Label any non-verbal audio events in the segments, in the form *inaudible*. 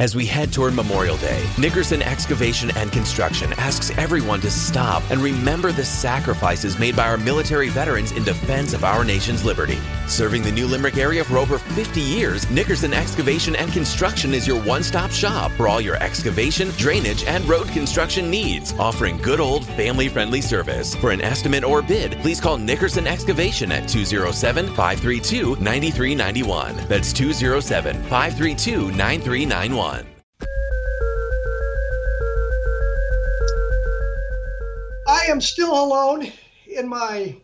As we head toward Memorial Day, Nickerson Excavation and Construction asks everyone to stop and remember the sacrifices made by our military veterans in defense of our nation's liberty. Serving the New Limerick area for over 50 years, Nickerson Excavation and Construction is your one stop shop for all your excavation, drainage, and road construction needs, offering good old family friendly service. For an estimate or bid, please call Nickerson Excavation at 207 532 9391. That's 207 532 9391. I am still alone in my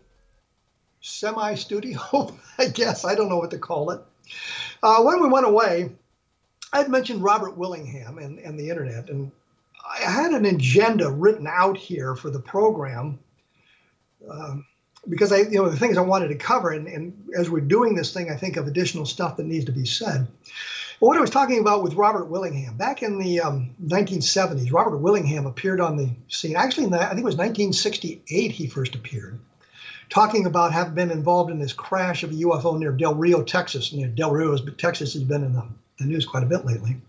semi studio, *laughs* I guess. I don't know what to call it. Uh, when we went away, I'd mentioned Robert Willingham and, and the internet, and I had an agenda written out here for the program um, because I, you know, the things I wanted to cover, and, and as we're doing this thing, I think of additional stuff that needs to be said. What I was talking about with Robert Willingham back in the um, 1970s, Robert Willingham appeared on the scene. Actually, the, I think it was 1968 he first appeared, talking about having been involved in this crash of a UFO near Del Rio, Texas. Near Del Rio, Texas has been in the, the news quite a bit lately.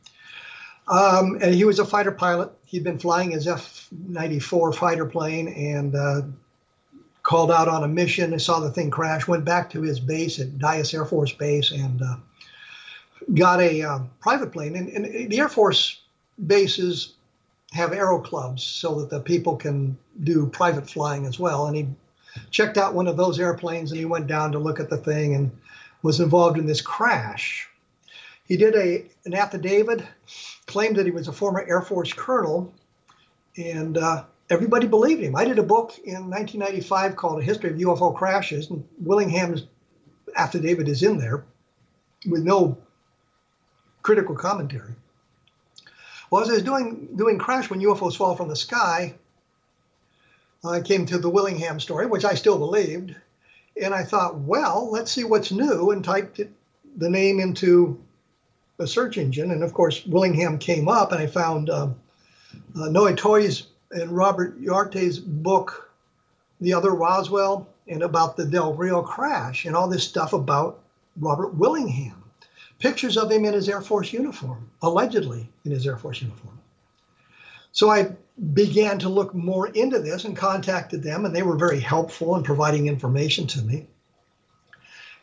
Um, and he was a fighter pilot. He'd been flying his F 94 fighter plane and uh, called out on a mission and saw the thing crash, went back to his base at Dyess Air Force Base and uh, got a um, private plane, and, and, the Air Force bases have aero clubs so that the people can do private flying as well. And he checked out one of those airplanes and he went down to look at the thing and was involved in this crash. He did a an affidavit, claimed that he was a former Air Force colonel, and uh, everybody believed him. I did a book in 1995 called A History of UFO Crashes, and Willingham's affidavit is in there with no critical commentary. Well, as I was doing doing Crash when UFOs fall from the sky, I came to the Willingham story, which I still believed, and I thought, well, let's see what's new, and typed it, the name into a search engine, and of course Willingham came up, and I found uh, uh, Toy's and Robert Uriarte's book, The Other Roswell, and about the Del Rio crash, and all this stuff about Robert Willingham pictures of him in his Air Force uniform, allegedly in his Air Force uniform. So I began to look more into this and contacted them, and they were very helpful in providing information to me.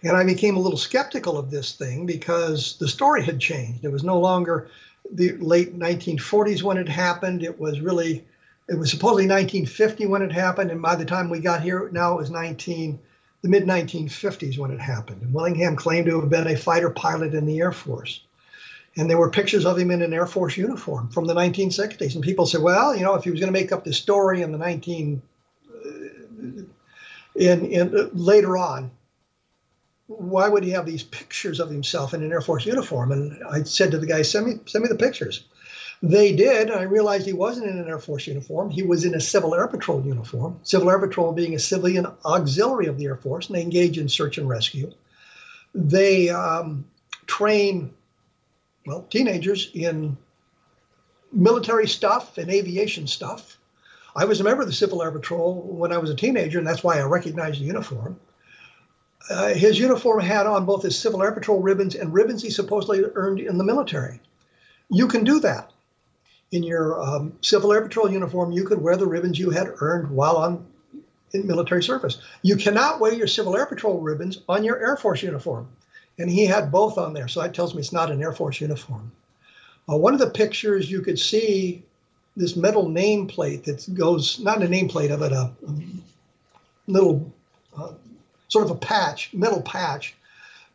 And I became a little skeptical of this thing because the story had changed. It was no longer the late 1940s when it happened. It was really, it was supposedly 1950 when it happened. And by the time we got here, now it was 19 the mid 1950s when it happened. And Willingham claimed to have been a fighter pilot in the Air Force. And there were pictures of him in an Air Force uniform from the 1960s. And people said, well, you know, if he was going to make up this story in the 19, uh, in, in uh, later on, why would he have these pictures of himself in an Air Force uniform? And I said to the guy, send me, send me the pictures. They did. I realized he wasn't in an Air Force uniform. He was in a Civil Air Patrol uniform. Civil Air Patrol being a civilian auxiliary of the Air Force, and they engage in search and rescue. They um, train, well, teenagers in military stuff and aviation stuff. I was a member of the Civil Air Patrol when I was a teenager, and that's why I recognized the uniform. Uh, his uniform had on both his Civil Air Patrol ribbons and ribbons he supposedly earned in the military. You can do that in your um, Civil Air Patrol uniform, you could wear the ribbons you had earned while on in military service. You cannot wear your Civil Air Patrol ribbons on your Air Force uniform. And he had both on there. So that tells me it's not an Air Force uniform. Uh, one of the pictures you could see this metal nameplate that goes, not a nameplate of it, a, a little uh, sort of a patch, metal patch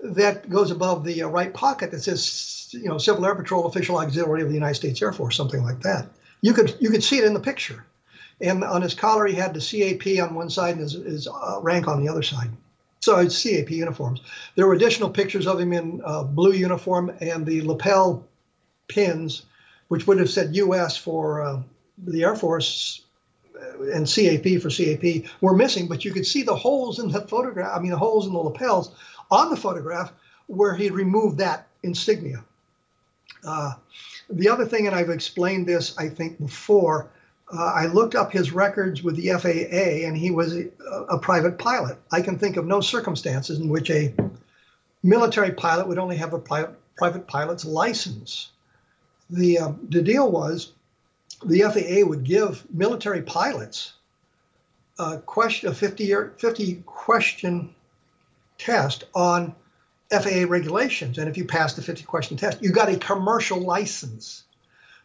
that goes above the uh, right pocket that says, you know, Civil Air Patrol Official Auxiliary of the United States Air Force, something like that. You could you could see it in the picture, and on his collar he had the CAP on one side and his, his uh, rank on the other side. So it's CAP uniforms. There were additional pictures of him in uh, blue uniform and the lapel pins, which would have said U.S. for uh, the Air Force uh, and CAP for CAP were missing, but you could see the holes in the photograph. I mean, the holes in the lapels on the photograph where he removed that insignia. Uh, the other thing, and I've explained this, I think, before, uh, I looked up his records with the FAA, and he was a, a, private pilot. I can think of no circumstances in which a military pilot would only have a private, private pilot's license. The, uh, the deal was the FAA would give military pilots a question, a 50 year, 50 question test on FAA regulations. And if you passed the 50 question test, you got a commercial license.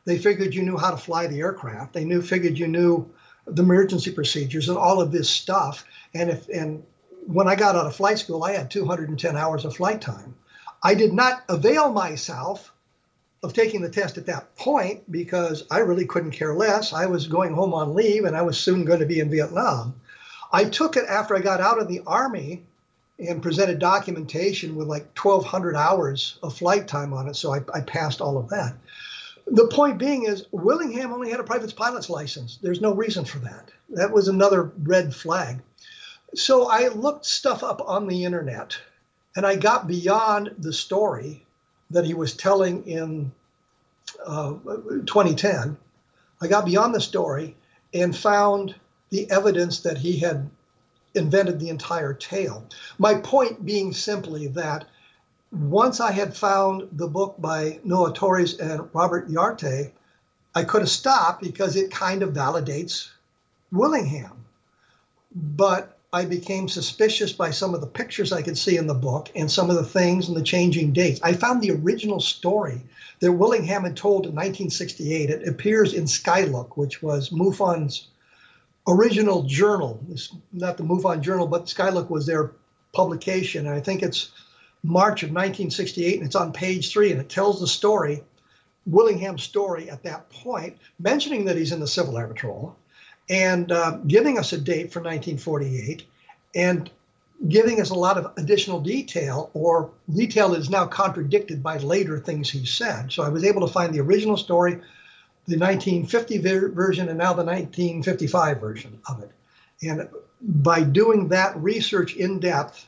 They figured you knew how to fly the aircraft. They knew, figured you knew the emergency procedures and all of this stuff. And if, and when I got out of flight school, I had 210 hours of flight time. I did not avail myself of taking the test at that point because I really couldn't care less. I was going home on leave and I was soon going to be in Vietnam. I took it after I got out of the Army and presented documentation with like 1,200 hours of flight time on it. So I, I passed all of that. The point being is, Willingham only had a private pilot's license. There's no reason for that. That was another red flag. So I looked stuff up on the internet and I got beyond the story that he was telling in uh, 2010. I got beyond the story and found the evidence that he had invented the entire tale. My point being simply that once I had found the book by Noe Torres and Robert Uriarte, I could have stopped because it kind of validates Willingham. But I became suspicious by some of the pictures I could see in the book and some of the things and the changing dates. I found the original story that Willingham had told in 1968. It appears in Skylook, which was MUFON's original journal. It's not the MUFON journal, but Skylook was their publication. And I think it's March of 1968, and it's on page three, and it tells the story, Willingham's story at that point, mentioning that he's in the Civil Air Patrol and uh, giving us a date for 1948 and giving us a lot of additional detail or detail that is now contradicted by later things he said. So I was able to find the original story, the 1950 ver- version, and now the 1955 version of it. And by doing that research in depth,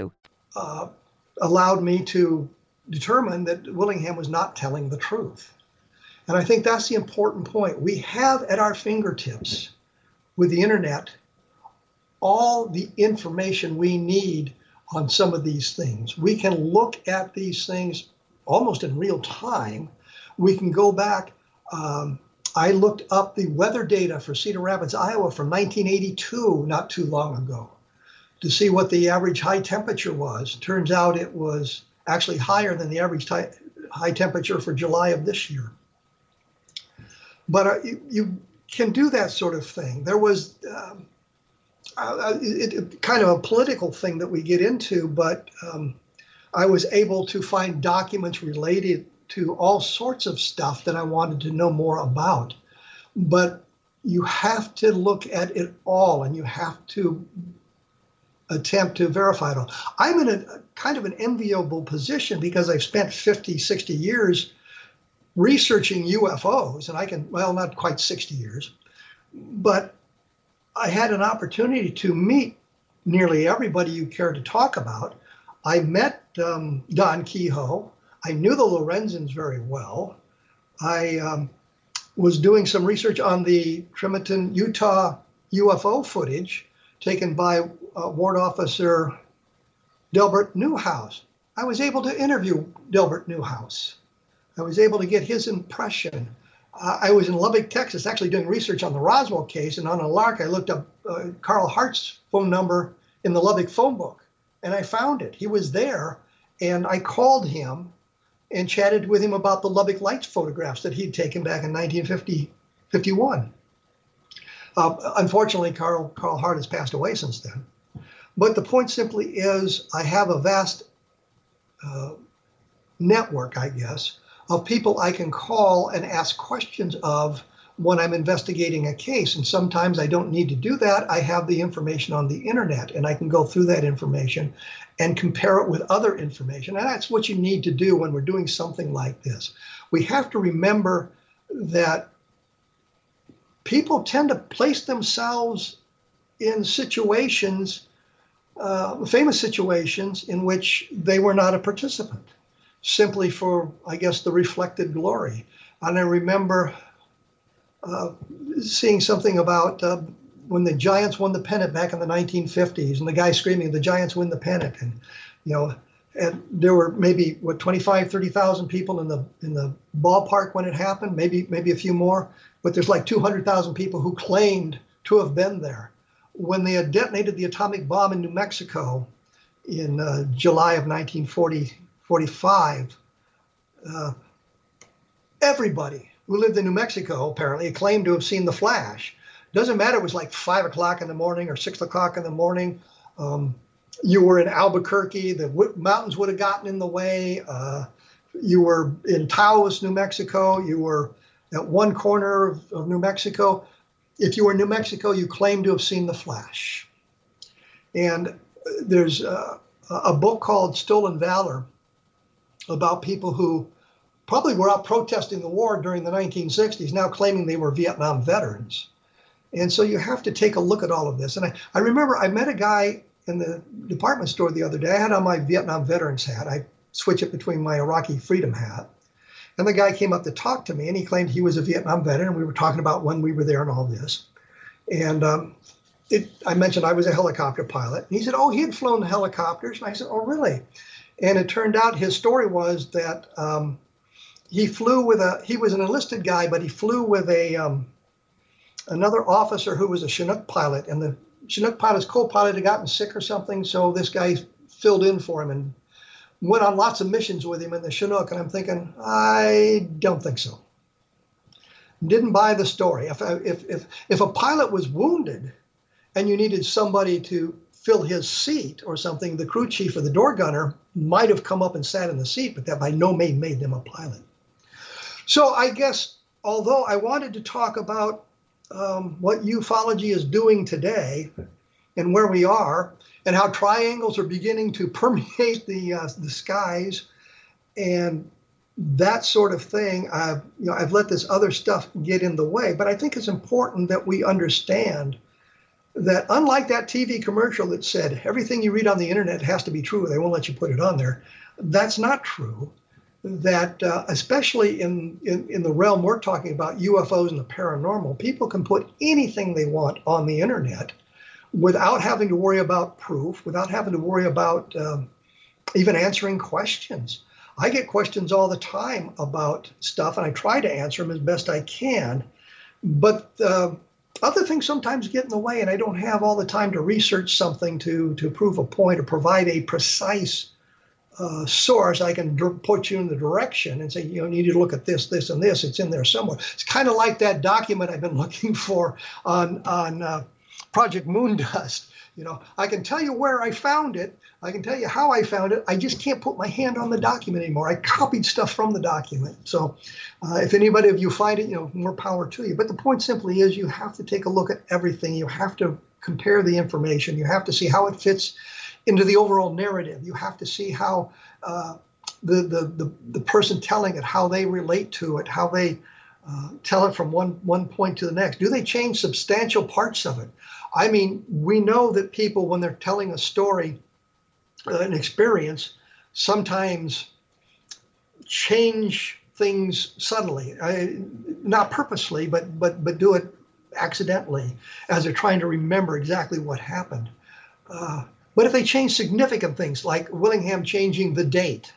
Uh, allowed me to determine that Willingham was not telling the truth. And I think that's the important point. We have at our fingertips with the internet all the information we need on some of these things. We can look at these things almost in real time. We can go back. Um, I looked up the weather data for Cedar Rapids, Iowa from 1982, not too long ago to see what the average high temperature was. Turns out it was actually higher than the average ti- high temperature for July of this year. But uh, you, you can do that sort of thing. There was um, uh, it, it, kind of a political thing that we get into, but um, I was able to find documents related to all sorts of stuff that I wanted to know more about. But you have to look at it all and you have to attempt to verify it all. I'm in a kind of an enviable position because I've spent 50, 60 years researching UFOs, and I can, well, not quite 60 years, but I had an opportunity to meet nearly everybody you care to talk about. I met um, Don Keyhoe. I knew the Lorenzens very well. I um, was doing some research on the Tremonton, Utah UFO footage taken by uh, Warrant Officer Delbert Newhouse. I was able to interview Delbert Newhouse. I was able to get his impression. Uh, I was in Lubbock, Texas, actually doing research on the Roswell case, and on a lark, I looked up uh, Carl Hart's phone number in the Lubbock phone book, and I found it. He was there, and I called him and chatted with him about the Lubbock Lights photographs that he'd taken back in 1950, 51. Uh, unfortunately, Carl, Carl Hart has passed away since then. But the point simply is, I have a vast uh, network, I guess, of people I can call and ask questions of when I'm investigating a case. And sometimes I don't need to do that. I have the information on the internet and I can go through that information and compare it with other information. And that's what you need to do when we're doing something like this. We have to remember that people tend to place themselves in situations, uh, famous situations, in which they were not a participant, simply for, I guess, the reflected glory. And I remember uh, seeing something about uh, when the Giants won the pennant back in the 1950s, and the guy screaming, "The Giants win the pennant!" and you know, and there were maybe what 25, 30,000 people in the in the ballpark when it happened, maybe maybe a few more, but there's like 200,000 people who claimed to have been there when they had detonated the atomic bomb in New Mexico in uh, July of 1945. Uh, everybody who lived in New Mexico apparently claimed to have seen the flash. Doesn't matter, it was like five o'clock in the morning or six o'clock in the morning. Um, you were in Albuquerque, the w- mountains would have gotten in the way. Uh, you were in Taos, New Mexico. You were at one corner of, of New Mexico. If you were in New Mexico, you claim to have seen the flash. And uh, there's uh, a, a book called Stolen Valor about people who probably were out protesting the war during the 1960s, now claiming they were Vietnam veterans. And so you have to take a look at all of this. And I, I remember I met a guy in the department store the other day. I had on my Vietnam veterans hat. I switch it between my Iraqi freedom hat. And the guy came up to talk to me, and he claimed he was a Vietnam veteran. And we were talking about when we were there and all this. And um, it, I mentioned I was a helicopter pilot. And he said, Oh, he had flown helicopters. And I said, Oh, really? And it turned out his story was that um, he flew with a he was an enlisted guy, but he flew with a um, another officer who was a Chinook pilot, and the Chinook pilot's co-pilot had gotten sick or something, so this guy filled in for him and went on lots of missions with him in the Chinook. And I'm thinking, I don't think so. Didn't buy the story. If if if if a pilot was wounded, and you needed somebody to fill his seat or something, the crew chief or the door gunner might have come up and sat in the seat, but that by no means made them a pilot. So I guess although I wanted to talk about um, what ufology is doing today and where we are, and how triangles are beginning to *laughs* permeate the uh, the skies, and that sort of thing. I've you know I've let this other stuff get in the way, but I think it's important that we understand that unlike that TV commercial that said everything you read on the internet has to be true, they won't let you put it on there. That's not true that uh, especially in, in, in the realm we're talking about UFOs and the paranormal, people can put anything they want on the internet without having to worry about proof, without having to worry about um, even answering questions. I get questions all the time about stuff, and I try to answer them as best I can. But uh, other things sometimes get in the way, and I don't have all the time to research something to to prove a point or provide a precise uh, source, I can put you in the direction and say, you know, need to look at this, this, and this. It's in there somewhere. It's kind of like that document I've been *laughs* looking for on on uh, Project Moondust. *laughs* You know, I can tell you where I found it. I can tell you how I found it. I just can't put my hand on the document anymore. I copied stuff from the document. So, uh, if anybody of you find it, you know, more power to you. But the point simply is, you have to take a look at everything. You have to compare the information. You have to see how it fits into the overall narrative. You have to see how uh, the, the, the, the, person telling it, how they relate to it, how they uh, tell it from one, one point to the next. Do they change substantial parts of it? I mean, we know that people, when they're telling a story, uh, an experience, sometimes change things suddenly, I, not purposely, but but but do it accidentally as they're trying to remember exactly what happened. Uh, but if they change significant things, like Willingham changing the date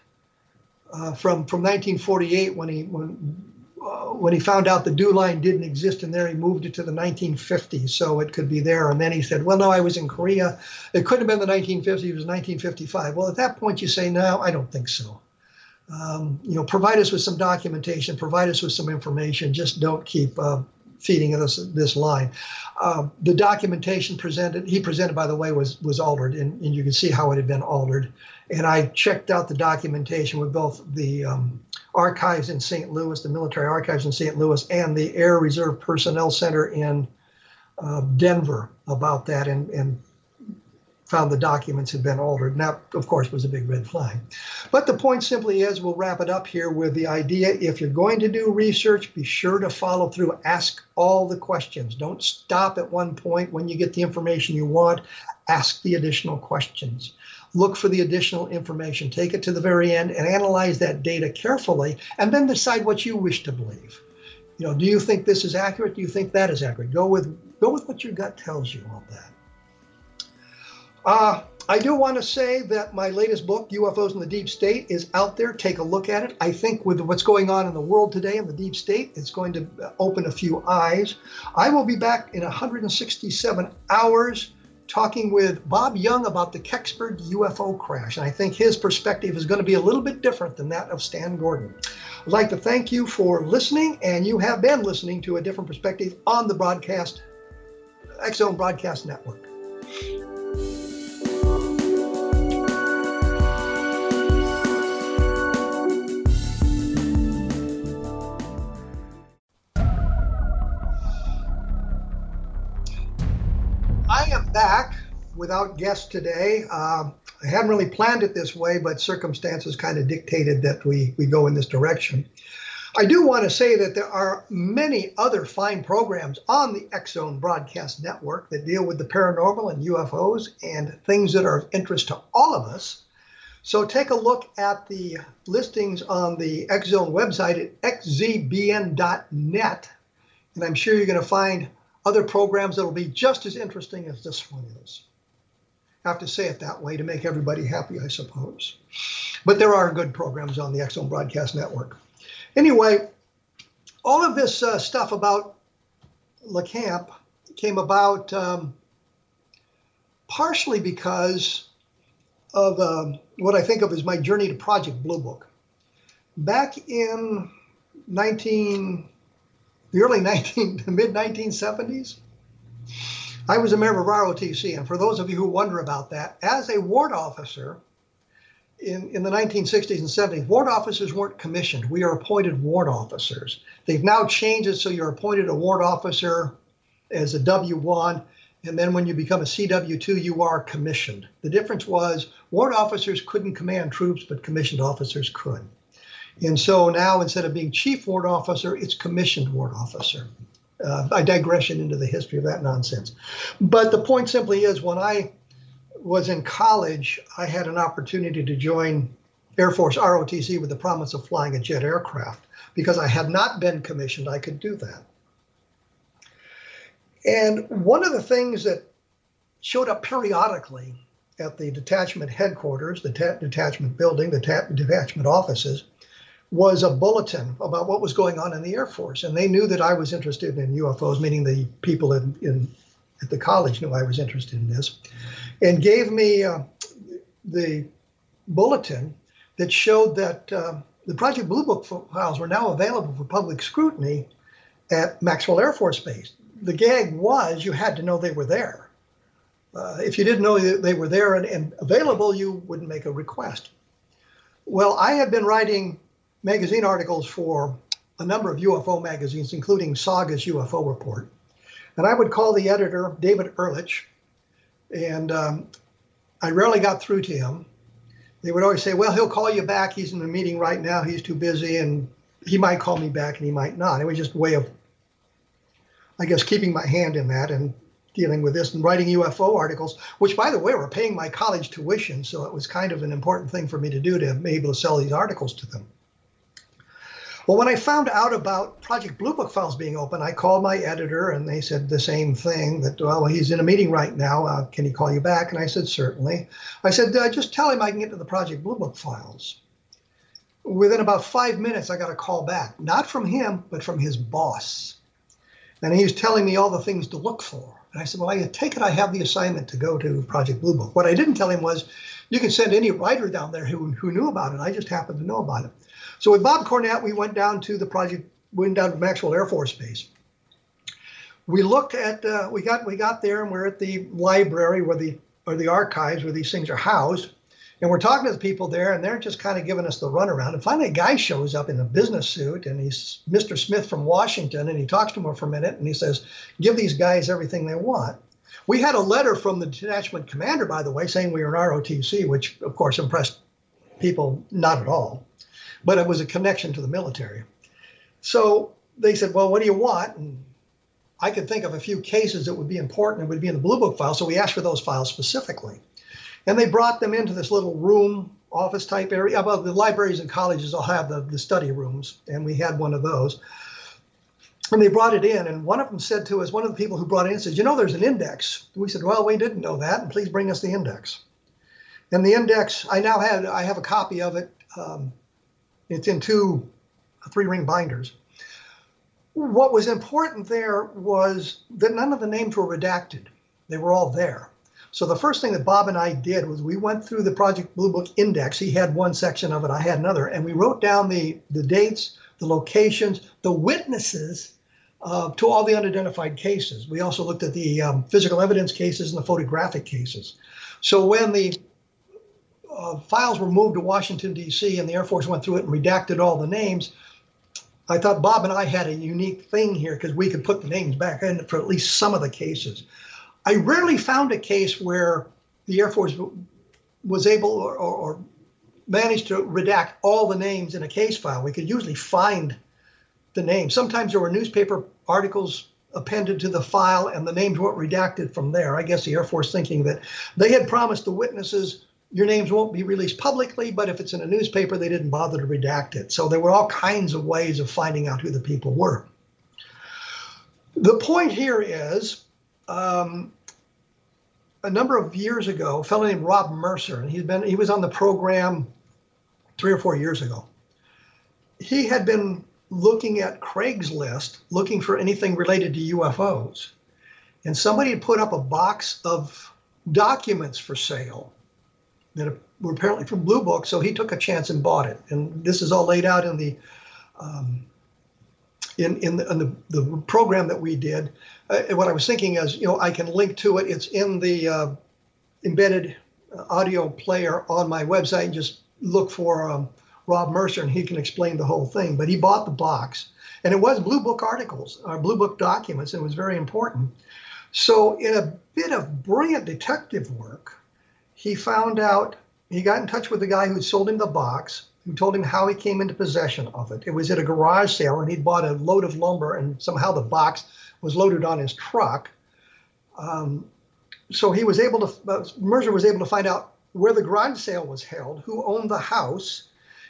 uh, from from 1948 when he when when he found out the DEW line didn't exist in there, he moved it to the 1950s so it could be there. And then he said, "Well, no, I was in Korea. It couldn't have been the 1950s. It was 1955." Well, at that point, you say, "No, I don't think so." Um, you know, provide us with some documentation, provide us with some information. Just don't keep uh, feeding us this line. Uh, the documentation presented, he presented, by the way, was was altered, and, and, you can see how it had been altered. And I checked out the documentation with both the um, archives in St. Louis, the military archives in St. Louis, and the Air Reserve Personnel Center in uh, Denver about that, and, and found the documents had been altered. And that, of course, was a big red flag. But the point simply is we'll wrap it up here with the idea if you're going to do research, be sure to follow through. Ask all the questions. Don't stop at one point when you get the information you want. Ask the additional questions. Look for the additional information. Take it to the very end and analyze that data carefully, and then decide what you wish to believe. You know, do you think this is accurate? Do you think that is accurate? Go with go with what your gut tells you on that. Uh, I do want to say that my latest book, UFOs in the Deep State, is out there. Take a look at it. I think with what's going on in the world today in the deep state, it's going to open a few eyes. I will be back in 167 hours talking with Bob Young about the Kecksburg UFO crash. And I think his perspective is going to be a little bit different than that of Stan Gordon. I'd like to thank you for listening, and you have been listening to a different perspective on the broadcast, Zone Broadcast Network. Back without guests today. Uh, I hadn't really planned it this way, but circumstances kind of dictated that we, we go in this direction. I do want to say that there are many other fine programs on the X Zone Broadcast Network that deal with the paranormal and UFOs and things that are of interest to all of us. So take a look at the listings on the X Zone website at xzbn.net, and I'm sure you're going to find other programs that will be just as interesting as this one is. I have to say it that way to make everybody happy, I suppose. But there are good programs on the Zone Broadcast Network. Anyway, all of this uh, stuff about LeCamp came about um, partially because of um, what I think of as my journey to Project Blue Book. Back in 19 the early *laughs* 19, the mid 1970s. I was a member of ROTC, and for those of you who wonder about that, as a warrant officer in, in the 1960s and 70s, warrant officers weren't commissioned. We are appointed warrant officers. They've now changed it so you're appointed a warrant officer as a W1, and then when you become a CW2, you are commissioned. The difference was warrant officers couldn't command troops, but commissioned officers could. And so now instead of being chief warrant officer, it's commissioned warrant officer. Uh, I digression into the history of that nonsense. But the point simply is when I was in college, I had an opportunity to join Air Force ROTC with the promise of flying a jet aircraft. Because I had not been commissioned, I could do that. And one of the things that showed up periodically at the detachment headquarters, the ta- detachment building, the ta- detachment offices, was a bulletin about what was going on in the Air Force. And they knew that I was interested in UFOs, meaning the people in, in at the college knew I was interested in this, and gave me uh, the bulletin that showed that uh, the Project Blue Book files were now available for public scrutiny at Maxwell Air Force Base. The gag was you had to know they were there. Uh, if you didn't know they were there and, and available, you wouldn't make a request. Well, I had been writing magazine articles for a number of UFO magazines, including Saga's UFO Report. And I would call the editor, David Ehrlich, and um, I rarely got through to him. They would always say, Well, he'll call you back. He's in a meeting right now. He's too busy, and he might call me back and he might not. It was just a way of, I guess, keeping my hand in that and dealing with this and writing UFO articles, which, by the way, were paying my college tuition. So it was kind of an important thing for me to do to be able to sell these articles to them. Well, when I found out about Project Blue Book files being open, I called my editor and they said the same thing that, well, he's in a meeting right now. Uh, can he call you back? And I said, certainly. I said, uh, just tell him I can get to the Project Blue Book files. Within about five minutes, I got a call back, not from him, but from his boss. And he was telling me all the things to look for. And I said, Well, I take it I have the assignment to go to Project Blue Book. What I didn't tell him was, You can send any writer down there who, who knew about it. I just happened to know about it. So with Bob Cornett, we went down to the project, went down to Maxwell Air Force Base. We looked at, uh, we got we got there and we're at the library where the or the archives where these things are housed. And we're talking to the people there, and they're just kind of giving us the runaround. And finally, a guy shows up in a business suit, and he's Mr. Smith from Washington, and he talks to him for a minute, and he says, "Give these guys everything they want." We had a letter from the detachment commander, by the way, saying we were an ROTC, which of course impressed people not at all, but it was a connection to the military. So they said, "Well, what do you want?" And I could think of a few cases that would be important. It would be in the Blue Book file, so we asked for those files specifically. And they brought them into this little room, office type area. Well, the libraries and colleges all have the, the study rooms, and we had one of those. And they brought it in, and one of them said to us, one of the people who brought it in said, You know, there's an index. We said, Well, we didn't know that, and please bring us the index. And the index, I now had, I have a copy of it. Um, it's in two three ring binders. What was important there was that none of the names were redacted, they were all there. So the first thing that Bob and I did was we went through the Project Blue Book Index. He had one section of it, I had another, and we wrote down the, the dates, the locations, the witnesses uh, to all the unidentified cases. We also looked at the um, physical evidence cases and the photographic cases. So when the uh, files were moved to Washington, D.C., and the Air Force went through it and redacted all the names, I thought Bob and I had a unique thing here because we could put the names back in for at least some of the cases. I rarely found a case where the Air Force was able or, or, or, managed to redact all the names in a case file. We could usually find the names. Sometimes there were newspaper articles appended to the file and the names weren't redacted from there. I guess the Air Force thinking that they had promised the witnesses your names won't be released publicly, but if it's in a newspaper, they didn't bother to redact it. So there were all kinds of ways of finding out who the people were. The point here is um, a number of years ago, a fellow named Rob Mercer, and he's been he was on the program three or four years ago. He had been looking at Craigslist, looking for anything related to UFOs, and somebody had put up a box of documents for sale that were apparently from Blue Book. So he took a chance and bought it, and this is all laid out in the um, in in the, in the, the program that we did uh, what I was thinking is, you know, I can link to it. It's in the uh, embedded uh, audio player on my website and just look for um, Rob Mercer and he can explain the whole thing. But he bought the box and it was Blue Book articles, or uh, Blue Book documents, and it was very important. So, in a bit of brilliant detective work, he found out, he got in touch with the guy who sold him the box, who told him how he came into possession of it. It was at a garage sale, and he'd bought a load of lumber, and somehow the box was loaded on his truck. Um, so he was able to, uh, Mercer was able to find out where the garage sale was held, who owned the house,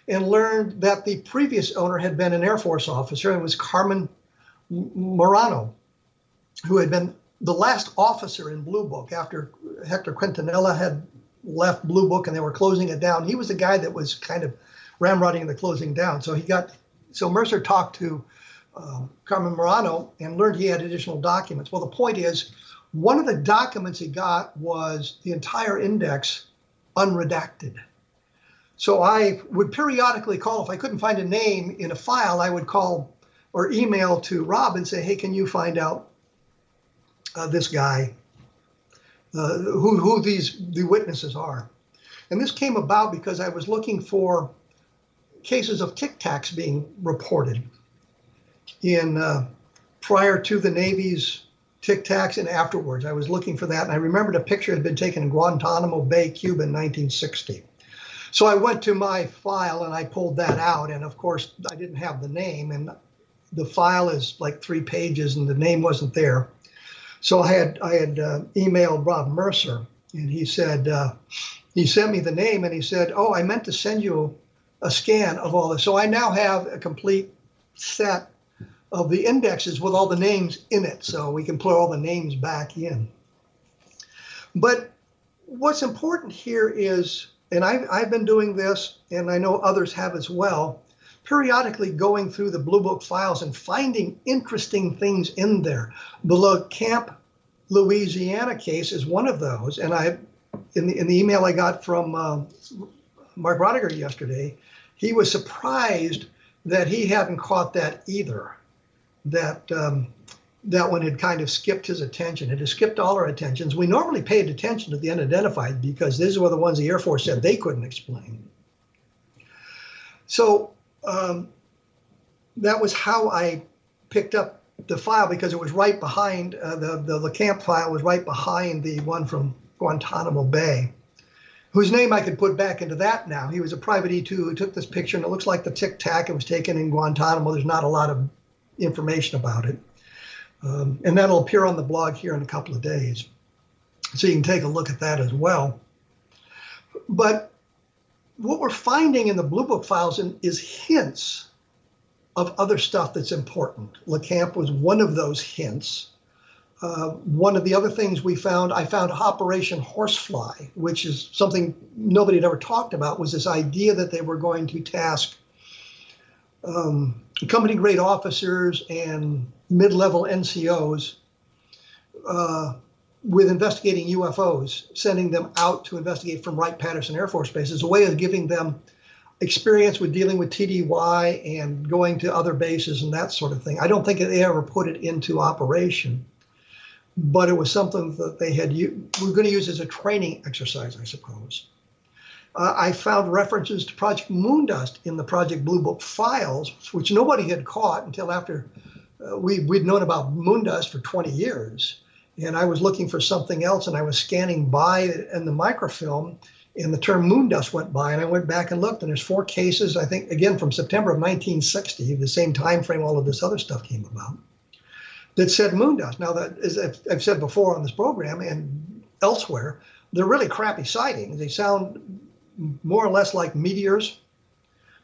and learned that the previous owner had been an Air Force officer and was Carmen Morano, who had been the last officer in Blue Book after Hector Quintanilla had left Blue Book and they were closing it down. He was the guy that was kind of ramrodding the closing down. So he got, so Mercer talked to um, Carmen Morano and learned he had additional documents. Well, the point is, one of the documents he got was the entire index unredacted. So I would periodically call, if I couldn't find a name in a file, I would call or email to Rob and say, hey, can you find out uh, this guy, uh, who, who these the witnesses are? And this came about because I was looking for cases of tic tacs being reported in uh, prior to the Navy's tic tacs and afterwards. I was looking for that, and I remembered a picture had been taken in Guantanamo Bay, Cuba in 1960. So I went to my file and I pulled that out, and of course I didn't have the name, and the file is like three pages, and the name wasn't there. So I had I had uh, emailed Rob Mercer, and he said uh, he sent me the name, and he said, "Oh, I meant to send you a scan of all this." So I now have a complete set of the indexes with all the names in it, so we can put all the names back in. But what's important here is, and I've, I've been doing this, and I know others have as well, periodically going through the Blue Book files and finding interesting things in there. The camp Louisiana case is one of those. And I, in the, in the email I got from uh, Mark Rodeghier yesterday, he was surprised that he hadn't caught that either. That um, that one had kind of skipped his attention. It had skipped all our attentions. We normally paid attention to the unidentified because these were the ones the Air Force said they couldn't explain. So um, that was how I picked up the file because it was right behind uh, the the LeCamp file was right behind the one from Guantanamo Bay, whose name I could put back into that now. He was a private E2 who took this picture, and it looks like the Tic Tac. It was taken in Guantanamo. There's not a lot of information about it. Um, and that'll appear on the blog here in a couple of days. So you can take a look at that as well. But what we're finding in the Blue Book files is hints of other stuff that's important. LeCamp was one of those hints. Uh, one of the other things we found, I found Operation Horsefly, which is something nobody had ever talked about, was this idea that they were going to task um, company grade officers and mid level NCOs uh, with investigating UFOs, sending them out to investigate from Wright Patterson Air Force Base as a way of giving them experience with dealing with TDY and going to other bases and that sort of thing. I don't think they ever put it into operation, but it was something that they had. U- we're going to use as a training exercise, I suppose. Uh, I found references to Project Moondust in the Project Blue Book files, which nobody had caught until after uh, we, we'd known about Moondust for 20 years. And I was looking for something else, and I was scanning by in the microfilm, and the term Moondust went by, and I went back and looked, and there's four cases, I think, again from September of 1960, the same time frame all of this other stuff came about, that said Moondust. Now, that as I've said before on this program and elsewhere, they're really crappy sightings. They sound more or less like meteors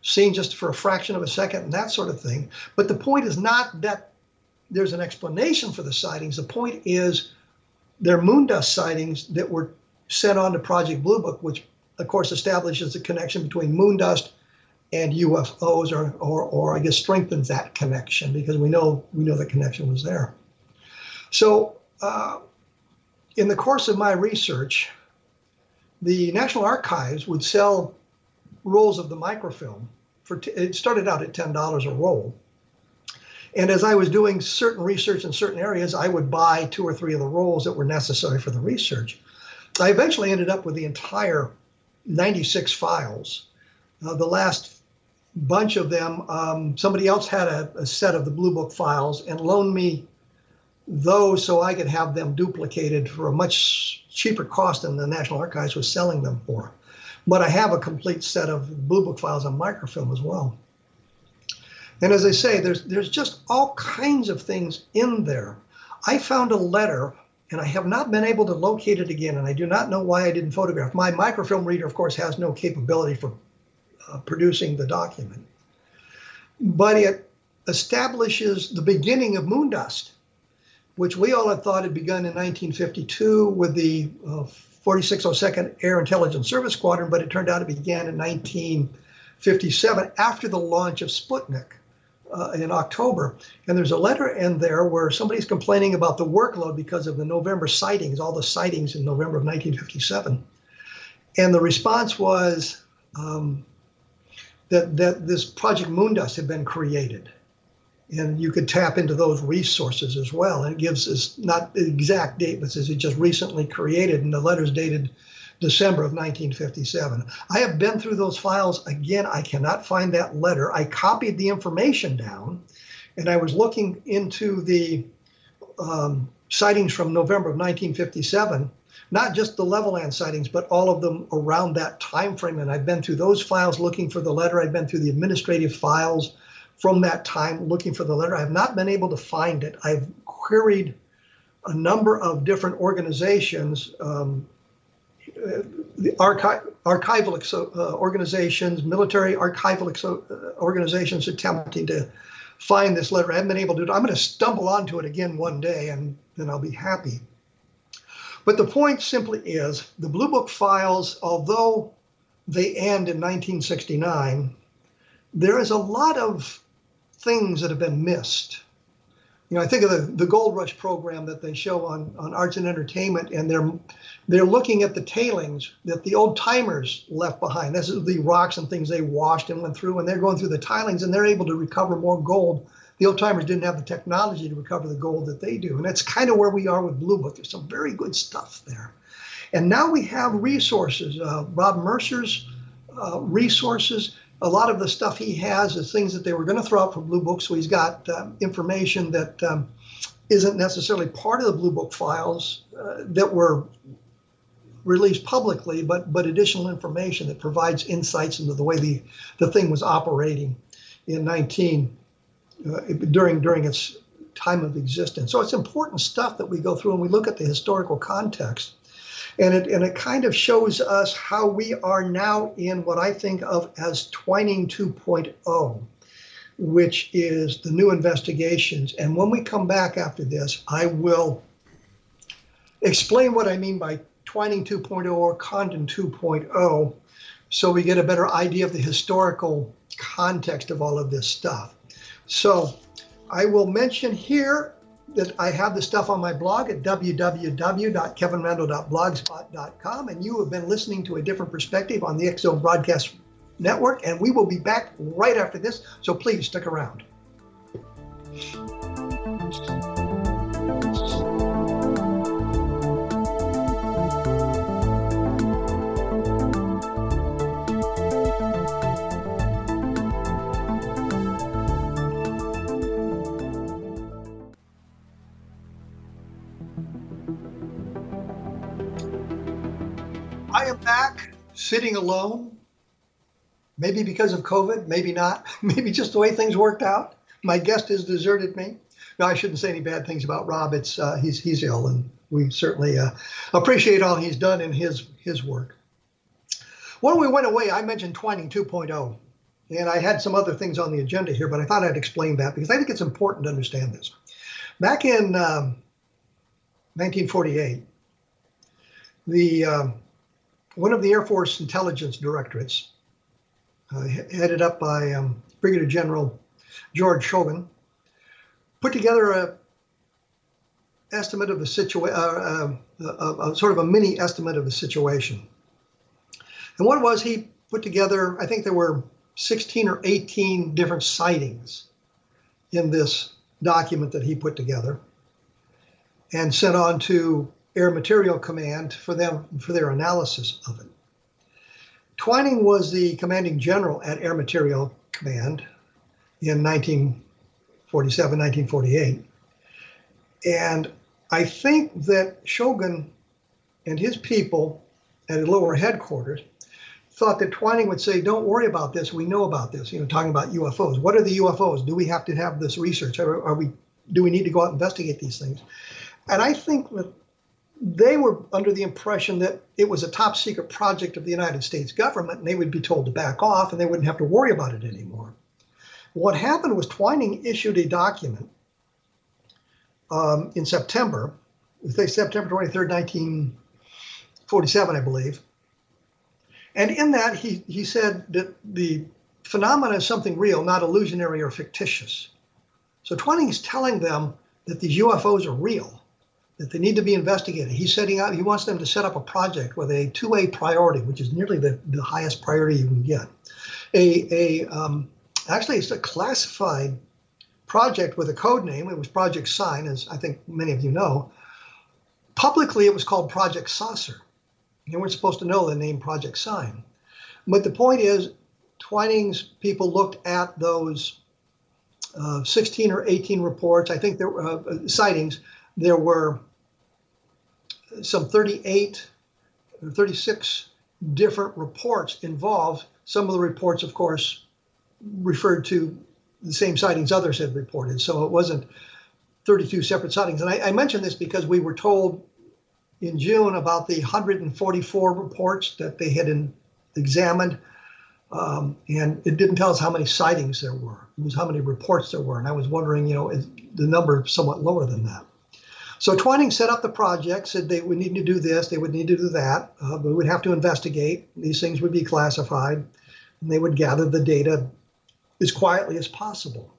seen just for a fraction of a second and that sort of thing. But the point is not that there's an explanation for the sightings. The point is they're moon dust sightings that were sent on to Project Blue Book, which of course establishes the connection between moon dust and UFOs, or, or, or I guess strengthens that connection because we know we know the connection was there. So, uh, in the course of my research, the National Archives would sell rolls of the microfilm for t- it started out at ten dollars a roll. And as I was doing certain research in certain areas, I would buy two or three of the rolls that were necessary for the research. I eventually ended up with the entire 96 files. Uh, the last bunch of them, um, somebody else had a, a, set of the Blue Book files and loaned me those so I could have them duplicated for a much cheaper cost than the National Archives was selling them for. But I have a complete set of Blue Book files on microfilm as well. And as I say, there's there's just all kinds of things in there. I found a letter, and I have not been able to locate it again, and I do not know why I didn't photograph. My microfilm reader, of course, has no capability for uh, producing the document, but it establishes the beginning of moon dust, which we all had thought had begun in 1952 with the uh, 4602nd Air Intelligence Service Squadron, but it turned out it began in 1957 after the launch of Sputnik. Uh, in October. And there's a letter in there where somebody's complaining about the workload because of the November sightings, all the sightings in November of 1957. And the response was um, that, that this Project Moondust had been created and you could tap into those resources as well. And it gives us not the exact date, but says it just recently created, and the letter's dated December of 1957. I have been through those files again. I cannot find that letter. I copied the information down, and I was looking into the um, sightings from November of 1957 not just the Levelland sightings, but all of them around that time frame. And I've been through those files looking for the letter. I've been through the administrative files from that time looking for the letter. I have not been able to find it. I've queried a number of different organizations, um, the archi- archival uh, organizations, military archival uh, organizations attempting to find this letter. I haven't been able to. I'm going to stumble onto it again one day, and then I'll be happy. But the point simply is the Blue Book files, although they end in 1969, there is a lot of things that have been missed. You know, I think of the, the Gold Rush program that they show on, on arts and entertainment, and they're they're looking at the tailings that the old timers left behind. This is the rocks and things they washed and went through, and they're going through the tailings, and they're able to recover more gold. The old timers didn't have the technology to recover the gold that they do, and that's kind of where we are with Blue Book. There's some very good stuff there, and now we have resources. Uh, Rob Mercer's uh, resources a lot of the stuff he has is things that they were going to throw out for Blue Book. So he's got um, information that um, not necessarily part of the Blue Book files uh, that were released publicly, but but additional information that provides insights into the way the the thing was operating in 19 uh, during during its time of existence. So it's important stuff that we go through and we look at the historical context and it, and it kind of shows us how we are now in what I think of as Twining 2.0, which is the new investigations. And when we come back after this, I will explain what I mean by Twining 2.0 or Condon 2.0 so we get a better idea of the historical context of all of this stuff. So I will mention here I have the stuff on my blog at www.kevinrandle.blogspot.com. And you have been listening to a different perspective on the Zone Broadcast Network. And we will be back right after this. So please stick around. Sitting alone, maybe because of COVID, maybe not, *laughs* maybe just the way things worked out. My guest has deserted me. No, I shouldn't say any bad things about Rob. It's uh, he's he's ill, and we certainly uh, appreciate all he's done in his his work. When we went away, I mentioned Twining 2.0, and I had some other things on the agenda here, but I thought I'd explain that because I think it's important to understand this. Back in um, 1948, the um, one of the Air Force intelligence directorates, uh, headed up by um, Brigadier General George Schulgen, put together a estimate of the situation, uh, uh, sort of a mini estimate of the situation. And what was, he put together, I think there were 16 or 18 different sightings in this document that he put together and sent on to Air Materiel Command for them for their analysis of it. Twining was the commanding general at Air Materiel Command in 1947, 1948. And I think that Schulgen and his people at lower headquarters thought that Twining would say, "Don't worry about this. We know about this." You know, talking about UFOs. What are the UFOs? Do we have to have this research? Are, are we? Do we need to go out and investigate these things? And I think that they were under the impression that it was a top secret project of the United States government and they would be told to back off and they wouldn't have to worry about it anymore. What happened was Twining issued a document um, in September, September 23rd, 1947, I believe. And in that, he, he said that the phenomena is something real, not illusionary or fictitious. So Twining is telling them that these UFOs are real that they need to be investigated. He's setting out, he wants them to set up a project with a 2A priority, which is nearly the, the highest priority you can get. A, a um, actually, it's a classified project with a code name. It was Project Sign, as I think many of you know. Publicly, it was called Project Saucer. You weren't supposed to know the name Project Sign. But the point is, Twining's people looked at those uh, 16 or 18 reports. I think there were uh, sightings. There were some 38 or 36 different reports involved. Some of the reports, of course, referred to the same sightings others had reported. So it wasn't 32 separate sightings. And I, I mention this because we were told in June about the 144 reports that they had in, examined. Um, and it didn't tell us how many sightings there were. It was how many reports there were. And I was wondering, you know, is the number somewhat lower than that? So Twining set up the project, said they would need to do this, they would need to do that. Uh, we would have to investigate. These things would be classified, and they would gather the data as quietly as possible.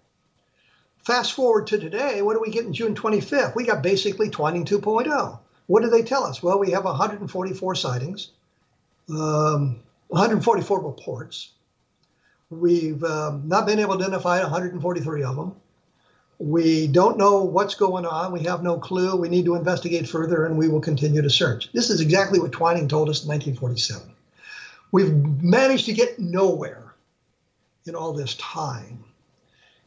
Fast forward to today, what do we get in June 25th? We got basically Twining 2.0. What do they tell us? Well, we have 144 sightings, um, 144 reports. We've um, not been able to identify 143 of them. We don't know what's going on. We have no clue. We need to investigate further and we will continue to search. This is exactly what Twining told us in 1947. We've managed to get nowhere in all this time.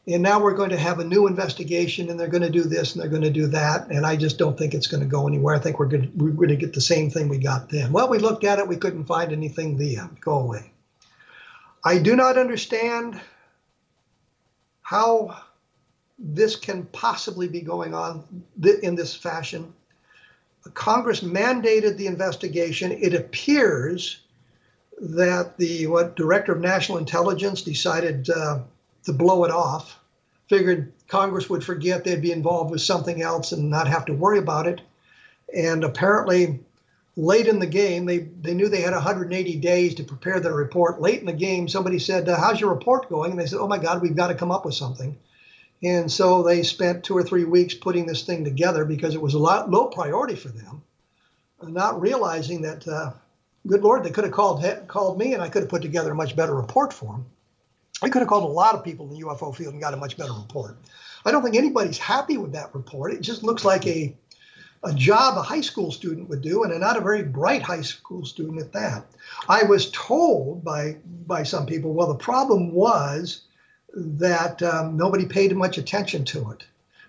And now we're going to have a new investigation and they're going to do this and they're going to do that. And I just don't think it's going to go anywhere. I think we're going to, we're going to get the same thing we got then. Well, we looked at it, we couldn't find anything, the end, go away. I do not understand how this can possibly be going on in this fashion. Congress mandated the investigation. It appears that the what director of national intelligence decided uh, to blow it off. Figured Congress would forget they'd be involved with something else and not have to worry about it. And apparently, late in the game, they, they knew they had 180 days to prepare their report. Late in the game, somebody said, uh, How's your report going? And they said, Oh my God, we've got to come up with something. And so they spent two or three weeks putting this thing together because it was a lot low priority for them, not realizing that, uh, good Lord, they could have called called me and I could have put together a much better report for them. I could have called a lot of people in the UFO field and got a much better report. I don't think anybody's happy with that report. It just looks like a a job a high school student would do, and not a very bright high school student at that. I was told by by some people, well, the problem was that um, nobody paid much attention to it.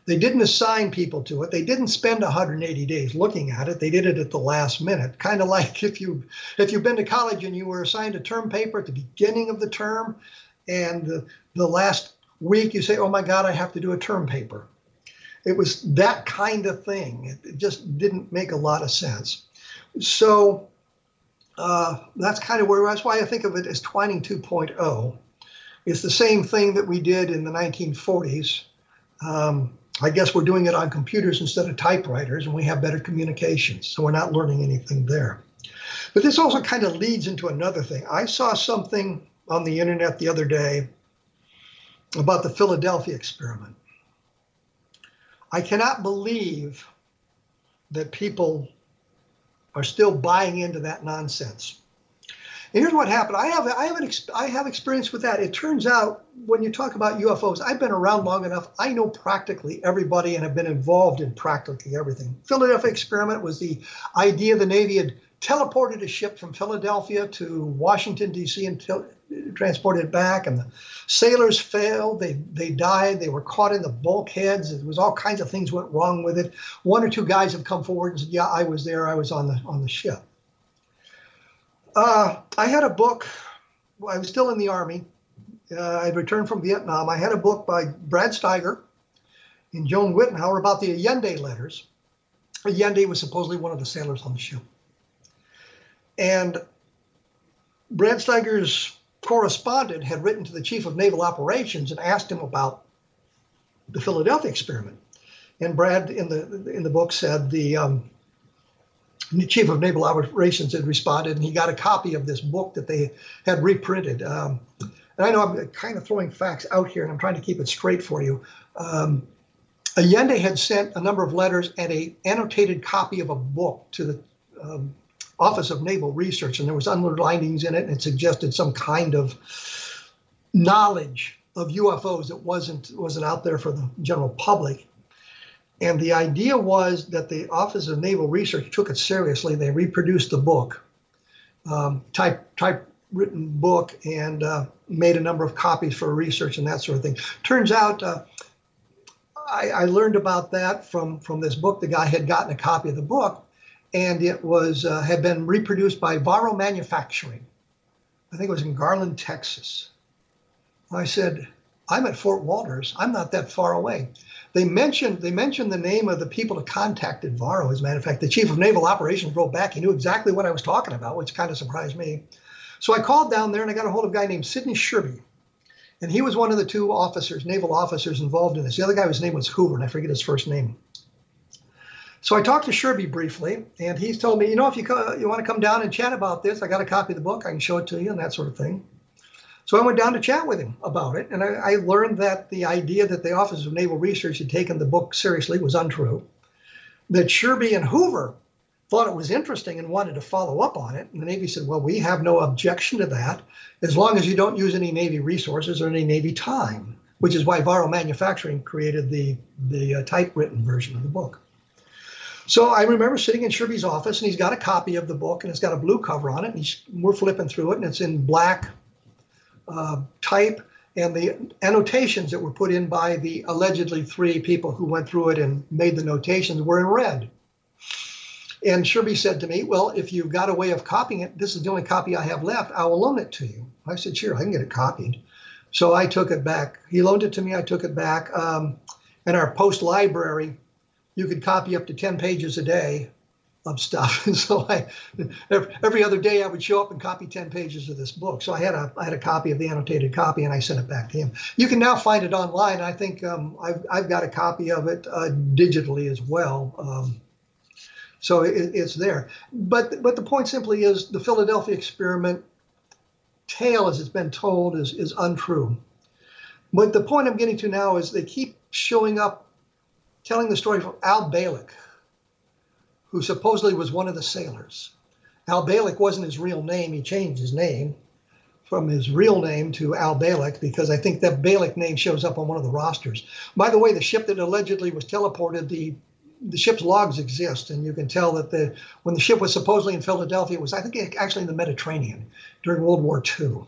They didn't assign people to it. They didn't spend 180 days looking at it. They did it at the last minute. Kind of *laughs* like if you if you've been to college and you were assigned a term paper at the beginning of the term, and the, the last week you say, "Oh my God, I have to do a term paper." It was that kind of thing. It just didn't make a lot of sense. So uh, that's kind of where that's why I think of it as Twining 2.0. It's the same thing that we did in the 1940s. Um, I guess we're doing it on computers instead of typewriters, and we have better communications, so we're not learning anything there. But this also kind of leads into another thing. I saw something on the internet the other day about the Philadelphia experiment. I cannot believe that people are still buying into that nonsense. And here's what happened. I have I have an I have experience with that. It turns out when you talk about UFOs, I've been around long enough. I know practically everybody and have been involved in practically everything. Philadelphia experiment was the idea the Navy had teleported a ship from Philadelphia to Washington D.C. and transported it back, and the sailors failed. They they died. They were caught in the bulkheads. It was all kinds of things went wrong with it. One or two guys have come forward and said, "Yeah, I was there. I was on the on the ship." Uh, I had a book. I was still in the army. Uh, I'd returned from Vietnam. I had a book by Brad Steiger and Joan Whritenour about the Allende letters. Allende was supposedly one of the sailors on the ship. And Brad Steiger's correspondent had written to the chief of naval operations and asked him about the Philadelphia experiment. And Brad in the in the book said the, um, chief of naval operations had responded, and he got a copy of this book that they had reprinted. Um, and I know I'm kind of throwing facts out here, and I'm trying to keep it straight for you. Um, Allende had sent a number of letters and a annotated copy of a book to the um, Office of Naval Research, and there was underlinings in it, and it suggested some kind of knowledge of UFOs that wasn't wasn't out there for the general public. And the idea was that the Office of Naval Research took it seriously. They reproduced the book, um, type typewritten book, and uh, made a number of copies for research and that sort of thing. Turns out. Uh, I, I learned about that from from this book. The guy had gotten a copy of the book, and it was uh, had been reproduced by Varo Manufacturing. I think it was in Garland, Texas. I said, "I'm at Fort Walters. I'm not that far away." They mentioned they mentioned the name of the people that contacted Varo. As a matter of fact, the chief of naval operations wrote back. He knew exactly what I was talking about, which kind of surprised me. So I called down there and I got a hold of a guy named Sidney Sherby. And he was one of the two officers, naval officers involved in this. The other guy, his name was Hoover, and I forget his first name. So I talked to Sherby briefly, and he's told me, you know, if you co- you want to come down and chat about this, I got a copy of the book. I can show it to you and that sort of thing. So I went down to chat with him about it, and I, I, learned that the idea that the Office of Naval Research had taken the book seriously was untrue. That Sherby and Hoover thought it was interesting and wanted to follow up on it. And the Navy said, well, we have no objection to that as long as you don't use any Navy resources or any Navy time, which is why Varo Manufacturing created the, the uh, typewritten version of the book. So I remember sitting in Sherby's office, and he's got a copy of the book, and it's got a blue cover on it. And we're flipping through it, and it's in black uh, type, and the annotations that were put in by the allegedly three people who went through it and made the notations were in red. And Sherby said to me, Well, if you've got a way of copying it, this is the only copy I have left. I will loan it to you. I said, Sure, I can get it copied. So I took it back. He loaned it to me. I took it back. Um, in our post library, you could copy up to 10 pages a day of stuff. *laughs* And so I, every other day I would show up and copy 10 pages of this book. So I had a, I had a copy of the annotated copy and I sent it back to him. You can now find it online. I think um, I've, I've got a copy of it uh, digitally as well. Um, so it, it's there. But, but the point simply is the Philadelphia experiment tale, as it's been told, is, is untrue. But the point I'm getting to now is they keep showing up telling the story from Al Bielek, who supposedly was one of the sailors. Al Bielek wasn't his real name. He changed his name from his real name to Al Bielek because I think that Bielek name shows up on one of the rosters. By the way, the ship that allegedly was teleported, the the ship's logs exist, and you can tell that the when the ship was supposedly in Philadelphia, it was I think actually in the Mediterranean during World War II.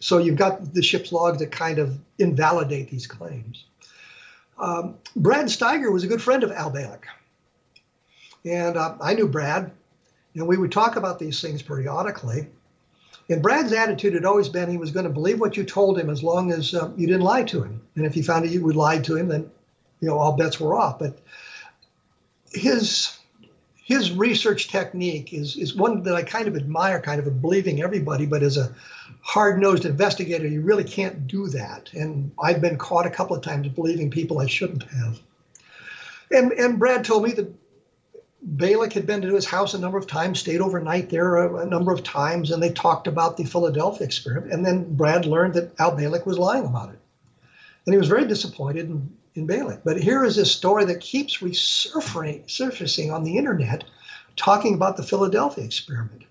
So you've got the ship's logs that kind of invalidate these claims. Um, Brad Steiger was a good friend of Al Bielek. And uh, I knew Brad, and we would talk about these things periodically. And Brad's attitude had always been he was going to believe what you told him as long as uh, you didn't lie to him. And if he found out you would lie to him, then you know all bets were off. But his his research technique is is one that I kind of admire, kind of believing everybody, but as a hard-nosed investigator, you really can't do that. And I've been caught a couple of times believing people I shouldn't have. And and Brad told me that Bielek had been to his house a number of times, stayed overnight there a, a, number of times, and they talked about the Philadelphia experiment. And then Brad learned that Al Bielek was lying about it. And he was very disappointed in, in Bielek. But here is this story that keeps resurfacing on the internet talking about the Philadelphia experiment.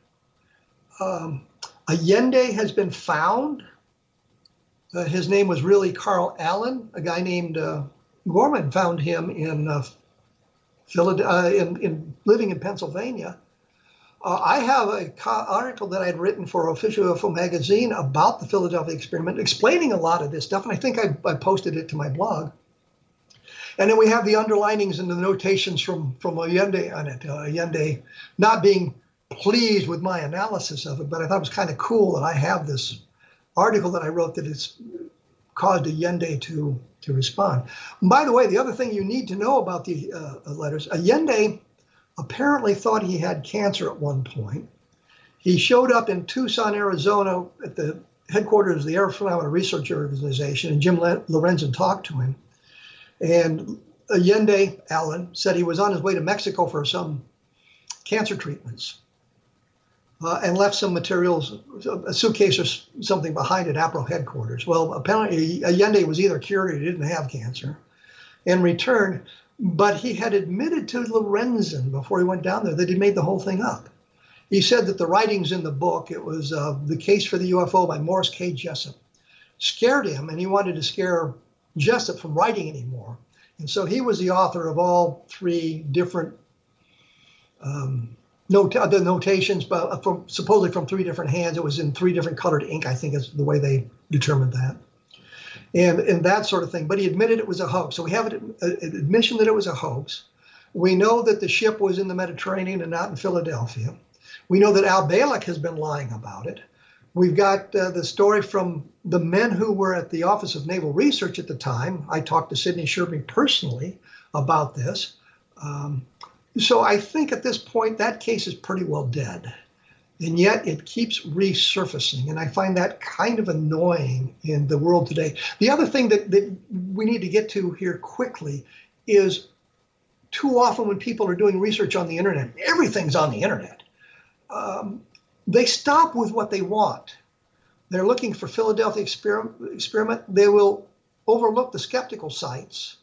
Um, Allende has been found. Uh, his name was really Carl Allen. A guy named uh, Goerman found him in uh, uh, in, in living in Pennsylvania. Uh, I have an article that I'd written for Official UFO magazine about the Philadelphia experiment, explaining a lot of this stuff, and I think I, I posted it to my blog. And then we have the underlinings and the notations from from Allende on it. Uh, Allende not being pleased with my analysis of it, but I thought it was kind of cool that I have this article that I wrote that has caused Allende to to respond. And by the way, the other thing you need to know about the uh, uh, letters Allende apparently thought he had cancer at one point. He showed up in Tucson, Arizona at the headquarters of the Aerial Phenomena Research Organization, and Jim Lorenzen talked to him. And Allende, Allen, said he was on his way to Mexico for some cancer treatments uh, and left some materials, a suitcase or something behind at APRO headquarters. Well, apparently Allende was either cured or he didn't have cancer and returned, but he had admitted to Lorenzen before he went down there that he made the whole thing up. He said that the writings in the book, it was uh, The Case for the UFO by Morris K. Jessup, scared him and he wanted to scare Jessup from writing anymore. And so he was the author of all three different um, note the notations, but from supposedly from three different hands. It was in three different colored ink. I think is the way they determined that, and and that sort of thing. But he admitted it was a hoax. So we have an, admission that it was a hoax. We know that the ship was in the Mediterranean and not in Philadelphia. We know that Al Bielek has been lying about it. We've got uh, the story from the men who were at the Office of Naval Research at the time. I talked to Sidney Sherby personally about this. Um, so I think at this point that case is pretty well dead. And yet it keeps resurfacing. And I find that kind of annoying in the world today. The other thing that, that we need to get to here quickly is too often when people are doing research on the internet, everything's on the internet. Um, they stop with what they want. they're looking for Philadelphia experiment, experiment, they will overlook the skeptical sites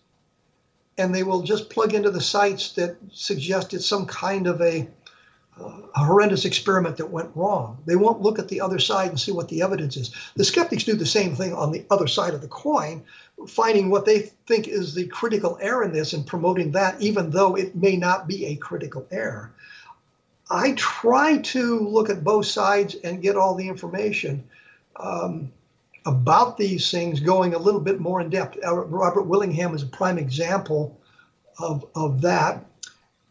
and they will just plug into the sites that suggest it's some kind of a, uh, a, horrendous experiment that went wrong. They won't look at the other side and see what the evidence is. The skeptics do the same thing on the other side of the coin, finding what they think is the critical error in this and promoting that, even though it may not be a critical error. I try to look at both sides and get all the information. Um, about these things going a little bit more in depth. Robert Willingham is a prime example of, of that.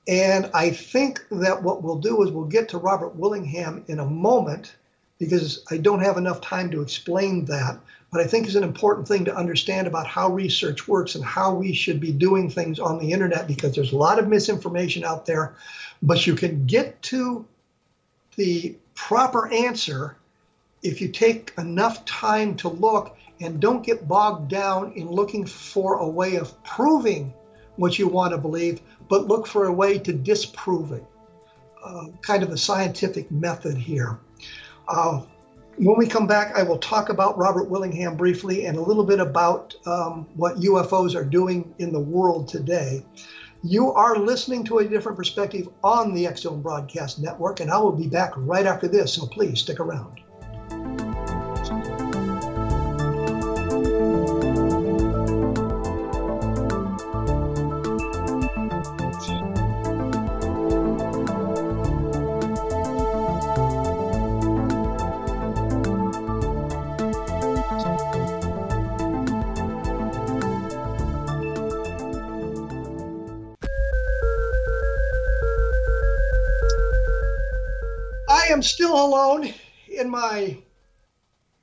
And I think that what we'll do is we'll get to Robert Willingham in a moment because I don't have enough time to explain that. But I think is an important thing to understand about how research works and how we should be doing things on the internet because there's a lot of misinformation out there. But you can get to the proper answer if you take enough time to look and don't get bogged down in looking for a way of proving what you want to believe, but look for a way to disprove it. Uh, kind of a scientific method here. Uh, when we come back, I will talk about Robert Willingham briefly and a little bit about um, what UFOs are doing in the world today. You are listening to a different perspective on the Zone Broadcast Network, and I will be back right after this, so please stick around. Alone in my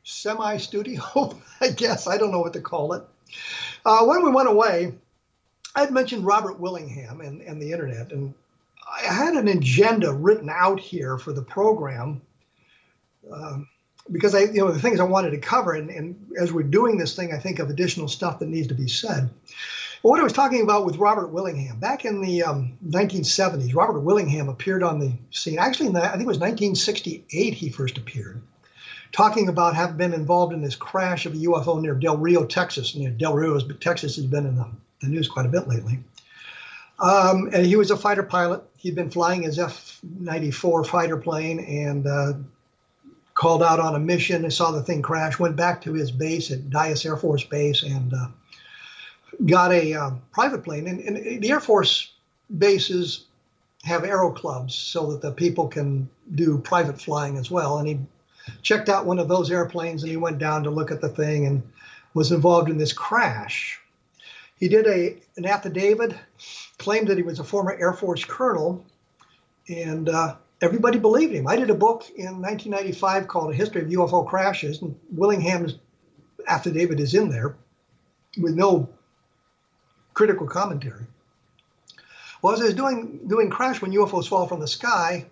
semi studio, *laughs* I guess. I don't know what to call it. Uh, when we went away, I had mentioned Robert Willingham and, and the internet, and I had an agenda written out here for the program um, because I, you know, the things I wanted to cover, and, and as we're doing this thing, I think of additional stuff that needs to be said what I was talking about with Robert Willingham back in the um, 1970s, Robert Willingham appeared on the scene. Actually, the, I think it was 1968 he first appeared, talking about having been involved in this crash of a UFO near Del Rio, Texas. Near Del Rio, Texas has been in the, the news quite a bit lately. Um, and he was a fighter pilot. He'd been flying his F 94 fighter plane and uh, called out on a mission and saw the thing crash, went back to his base at Dyess Air Force Base and uh, got a um, private plane, and, and, the Air Force bases have aero clubs so that the people can do private flying as well. And he checked out one of those airplanes and he went down to look at the thing and was involved in this crash. He did a an affidavit, claimed that he was a former Air Force colonel, and uh, everybody believed him. I did a book in 1995 called A History of UFO Crashes, and Willingham's affidavit is in there with no critical commentary. Well, as I was doing doing Crash when UFOs fall from the sky,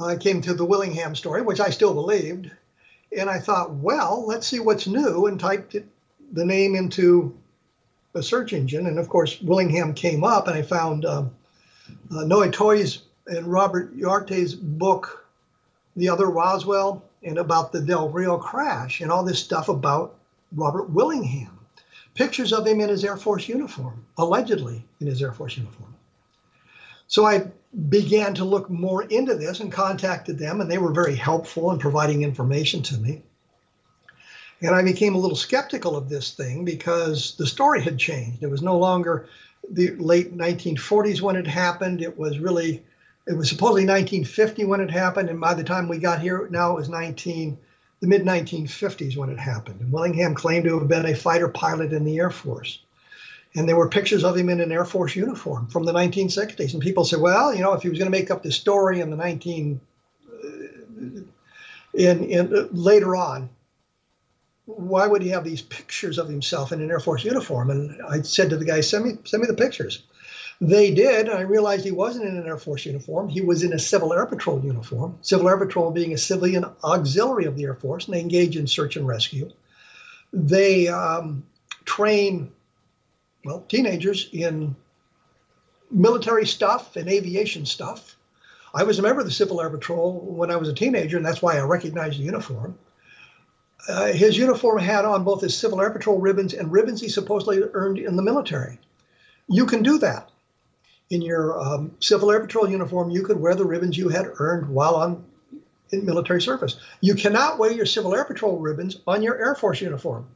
I came to the Willingham story, which I still believed, and I thought, well, let's see what's new, and typed it, the name into a search engine, and of course Willingham came up, and I found um, uh, Noe Torres and Robert Uriarte's book, The Other Roswell, and about the Del Rio crash, and all this stuff about Robert Willingham pictures of him in his Air Force uniform, allegedly in his Air Force uniform. So I began to look more into this and contacted them, and they were very helpful in providing information to me. And I became a little skeptical of this thing because the story had changed. It was no longer the late 1940s when it happened. It was really, it was supposedly 1950 when it happened. And by the time we got here, now it was 19 the mid 1950s when it happened. And Willingham claimed to have been a fighter pilot in the Air Force. And there were pictures of him in an Air Force uniform from the 1960s. And people said, well, you know, if he was going to make up this story in the 19, uh, in, in uh, later on, why would he have these pictures of himself in an Air Force uniform? And I said to the guy, send me, send me the pictures. They did, I realized he wasn't in an Air Force uniform. He was in a Civil Air Patrol uniform. Civil Air Patrol being a civilian auxiliary of the Air Force, and they engage in search and rescue. They um, train, well, teenagers in military stuff and aviation stuff. I was a member of the Civil Air Patrol when I was a teenager, and that's why I recognized the uniform. uh, his uniform had on both his Civil Air Patrol ribbons and ribbons he supposedly earned in the military. You can do that. In your um, Civil Air Patrol uniform, you could wear the ribbons you had earned while on in military service. You cannot wear your Civil Air Patrol ribbons on your Air Force uniform.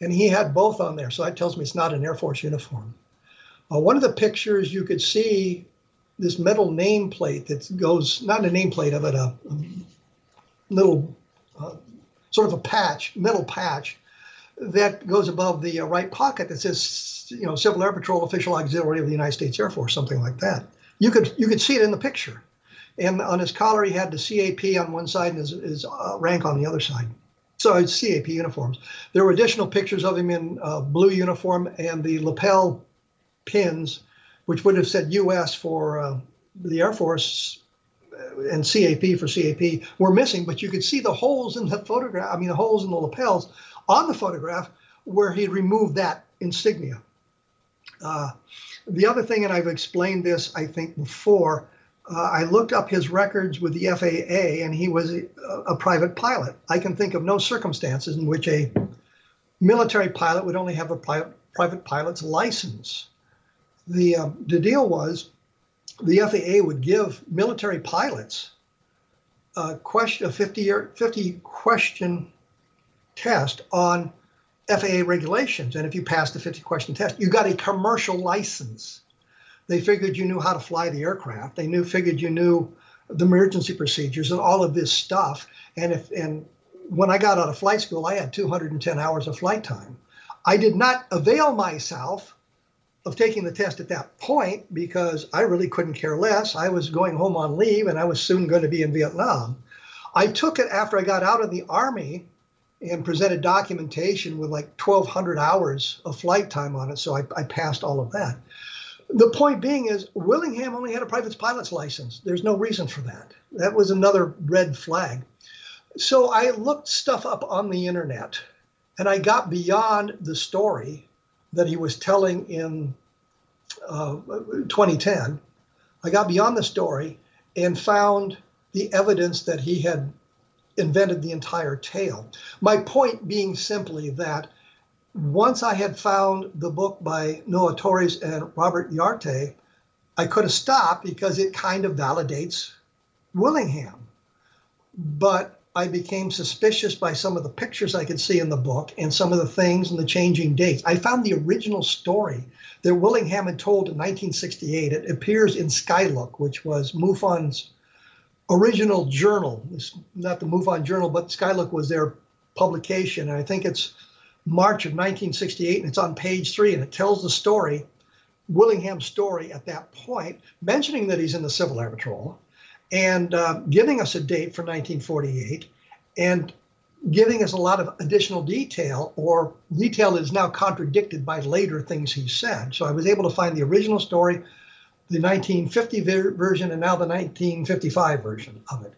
And he had both on there, so that tells me it's not an Air Force uniform. Uh, one of the pictures you could see this metal nameplate that goes, not a nameplate of it, a, a little uh, sort of a patch, metal patch that goes above the uh, right pocket that says, you know, Civil Air Patrol Official Auxiliary of the United States Air Force, something like that. You could you could see it in the picture, and on his collar he had the CAP on one side and his, his uh, rank on the other side. So it's CAP uniforms. There were additional pictures of him in uh, blue uniform and the lapel pins, which would have said U.S. for uh, the Air Force and CAP for CAP were missing, but you could see the holes in the photograph. I mean, the holes in the lapels on the photograph where he removed that insignia. Uh, the other thing, and I've explained this, I think, before, uh, I looked up his records with the FAA, and he was a, a, private pilot. I can think of no circumstances in which a military pilot would only have a private, private pilot's license. The, uh, the deal was the FAA would give military pilots a question, a 50 year, 50 question test on FAA regulations. And if you passed the 50 question test, you got a commercial license. They figured you knew how to fly the aircraft. They knew, figured you knew the emergency procedures and all of this stuff. And if, and when I got out of flight school, I had 210 hours of flight time. I did not avail myself of taking the test at that point because I really couldn't care less. I was going home on leave and I was soon going to be in Vietnam. I took it after I got out of the Army and presented documentation with like 1,200 hours of flight time on it. So I, I passed all of that. The point being is, Willingham only had a private pilot's license. There's no reason for that. That was another red flag. So I looked stuff up on the internet and I got beyond the story that he was telling in uh, 2010, I got beyond the story and found the evidence that he had invented the entire tale. My point being simply that once I had found the book by Noe Torres and Robert Uriarte, I could have stopped because it kind of validates Willingham. But I became suspicious by some of the pictures I could see in the book and some of the things and the changing dates. I found the original story that Willingham had told in 1968. It appears in Skylook, which was MUFON's original journal. It's not the MUFON journal, but Skylook was their publication. And I think it's March of 1968, and it's on page three, and it tells the story, Willingham's story at that point, mentioning that he's in the Civil Air Patrol and uh, giving us a date for 1948 and giving us a lot of additional detail or detail that is now contradicted by later things he said. So I was able to find the original story, the 1950 ver- version, and now the 1955 version of it.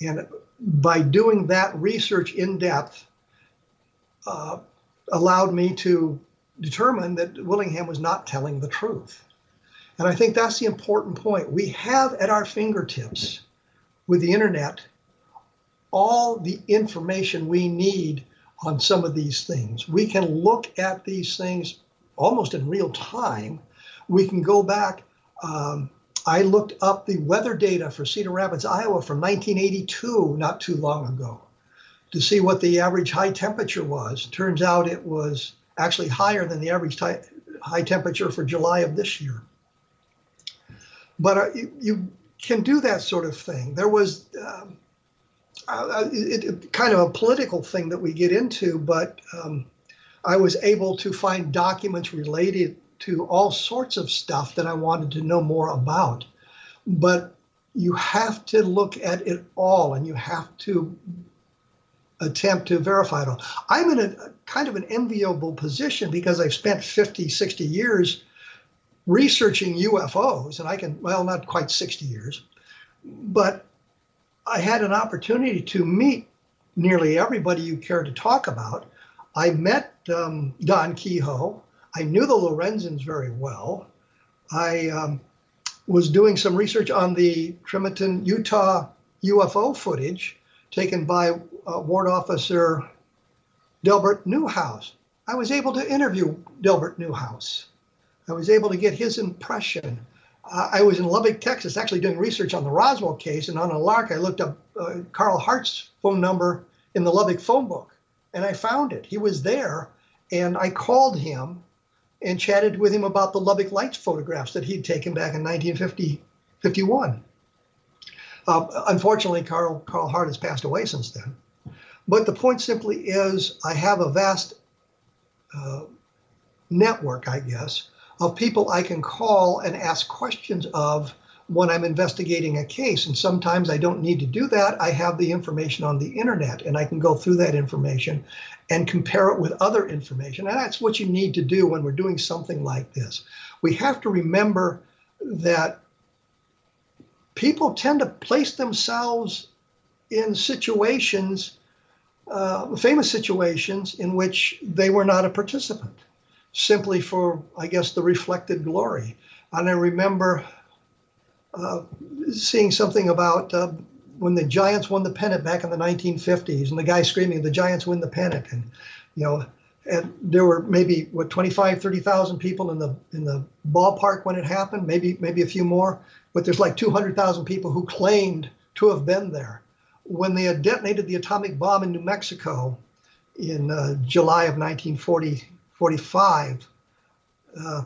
And by doing that research in depth, uh, allowed me to determine that Willingham was not telling the truth. And I think that's the important point. We have at our fingertips with the internet all the information we need on some of these things. We can look at these things almost in real time. We can go back. Um, I looked up the weather data for Cedar Rapids, Iowa from 1982, not too long ago, to see what the average high temperature was. Turns out it was actually higher than the average high temperature for July of this year. But uh, you, you, can do that sort of thing. There was um, uh, it, it, kind of a political thing that we get into, but um, I was able to find documents related to all sorts of stuff that I wanted to know more about. But you have to look at it all and you have to attempt to verify it all. I'm in a kind of an enviable position because I've spent 50, 60 years researching UFOs, and I can, well, not quite 60 years, but I had an opportunity to meet nearly everybody you care to talk about. I met um, Don Keyhoe. I knew the Lorenzens very well. I um, was doing some research on the Tremonton, Utah UFO footage taken by uh, Warrant Officer Delbert Newhouse. I was able to interview Delbert Newhouse. I was able to get his impression. Uh, I was in Lubbock, Texas, actually doing research on the Roswell case, and on a lark, I looked up uh, Carl Hart's phone number in the Lubbock phone book, and I found it. He was there, and I called him and chatted with him about the Lubbock Lights photographs that he'd taken back in 1951. Uh, unfortunately, Carl, Carl Hart has passed away since then. But the point simply is, I have a vast uh, network, I guess, of people I can call and ask questions of when I'm investigating a case. And sometimes I don't need to do that. I have the information on the internet and I can go through that information and compare it with other information. And that's what you need to do when we're doing something like this. We have to remember that people tend to place themselves in situations, uh, famous situations, in which they were not a participant, simply for, I guess, the reflected glory. And I remember uh, seeing something about uh, when the Giants won the pennant back in the 1950s, and the guy screaming, "The Giants win the pennant!" and you know, and there were maybe what 25, 30,000 people in the in the ballpark when it happened, maybe maybe a few more, but there's like 200,000 people who claimed to have been there when they had detonated the atomic bomb in New Mexico in uh, July of 1945. Uh,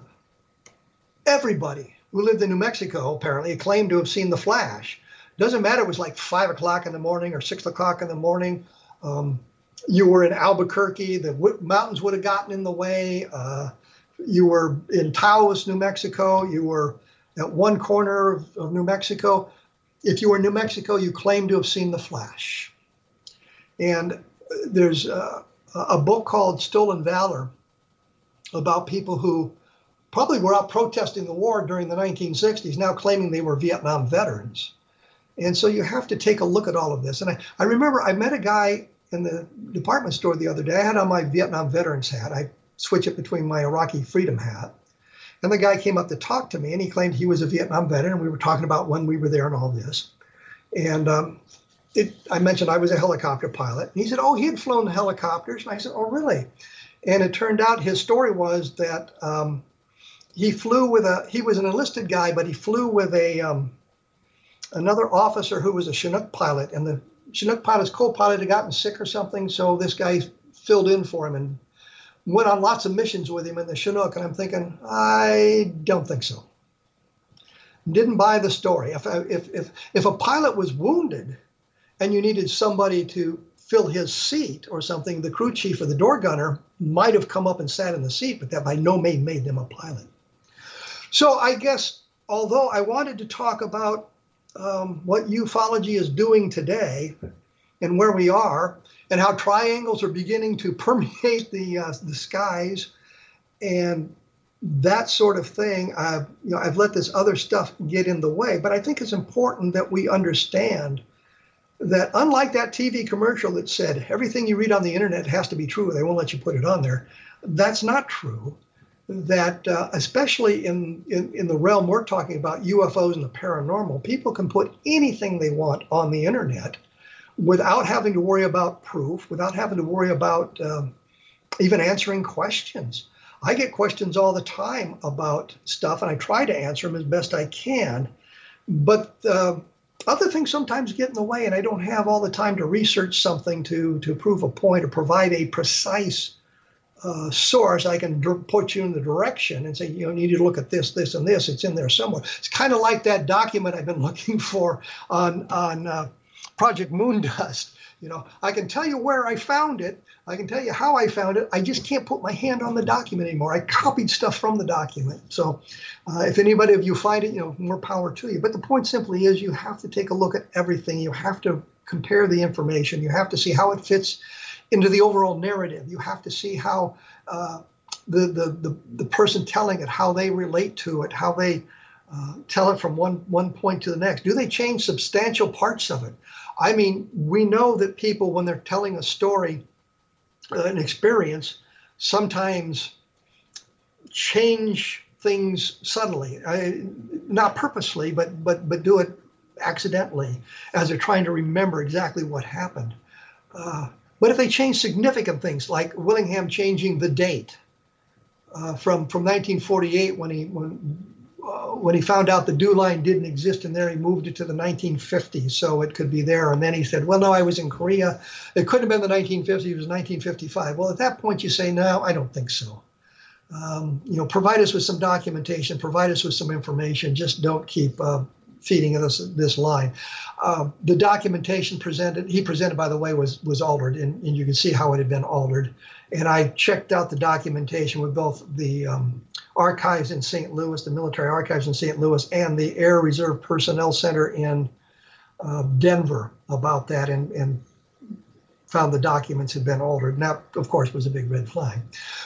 everybody who lived in New Mexico apparently claimed to have seen the flash. Doesn't matter, it was like five o'clock in the morning or six o'clock in the morning. Um, you were in Albuquerque, the w- mountains would have gotten in the way. Uh, you were in Taos, New Mexico. You were at one corner of, of New Mexico. If you were in New Mexico, you claimed to have seen the flash. And there's a, a book called Stolen Valor about people who probably were out protesting the war during the 1960s, now claiming they were Vietnam veterans. And so you have to take a look at all of this. And I, I remember I met a guy in the department store the other day. I had on my Vietnam veterans hat. I switch it between my Iraqi freedom hat. And the guy came up to talk to me and he claimed he was a Vietnam veteran. And we were talking about when we were there and all this. And um, it, I mentioned I was a helicopter pilot. And he said, Oh, he had flown helicopters. And I said, Oh, really? And it turned out his story was that um, he flew with a he was an enlisted guy, but he flew with a um, another officer who was a Chinook pilot, and the Chinook pilot's co-pilot had gotten sick or something, so this guy filled in for him and went on lots of missions with him in the Chinook. And I'm thinking, I don't think so. Didn't buy the story. If if if if a pilot was wounded, and you needed somebody to fill his seat or something, the crew chief or the door gunner might have come up and sat in the seat, but that by no means made them a pilot. So I guess although I wanted to talk about um, what ufology is doing today and where we are, and how triangles are beginning to *laughs* permeate the uh, the skies, and that sort of thing. I've you know I've let this other stuff get in the way, but I think it's important that we understand that unlike that TV commercial that said everything you read on the internet has to be true, they won't let you put it on there. That's not true that uh, especially in, in, in the realm we're talking about UFOs and the paranormal, people can put anything they want on the internet without having to worry about proof, without having to worry about um, even answering questions. I get questions all the time about stuff, and I try to answer them as best I can. But uh, other things sometimes get in the way, and I don't have all the time to research something to to prove a point or provide a precise uh, source, I can put you in the direction and say, you know, need to look at this, this, and this. It's in there somewhere. It's kind of like that document I've been *laughs* looking for on on uh, Project Moondust. You know, I can tell you where I found it. I can tell you how I found it. I just can't put my hand on the document anymore. I copied stuff from the document. So, uh, if anybody of you find it, you know, more power to you. But the point simply is, you have to take a look at everything. You have to compare the information. You have to see how it fits into the overall narrative. You have to see how uh, the, the, the, the, person telling it, how they relate to it, how they uh, tell it from one, one point to the next. Do they change substantial parts of it? I mean, we know that people, when they're telling a story, uh, an experience, sometimes change things subtly, I, not purposely, but but but do it accidentally as they're trying to remember exactly what happened. Uh, But if they change significant things, like Willingham changing the date uh, from from 1948 when he when uh, when he found out the DEW line didn't exist in there, he moved it to the 1950s so it could be there. And then he said, "Well, no, I was in Korea. It couldn't have been the 1950s. It was 1955." Well, at that point, you say, "No, I don't think so." Um, you know, provide us with some documentation, provide us with some information. Just don't keep uh, feeding us this line. Uh, the documentation presented, he presented, by the way, was was altered, and, and, you can see how it had been altered. And I checked out the documentation with both the um, archives in St. Louis, the military archives in St. Louis, and the Air Reserve Personnel Center in uh, Denver about that, and, and found the documents had been altered. And that, of course, was a big red flag.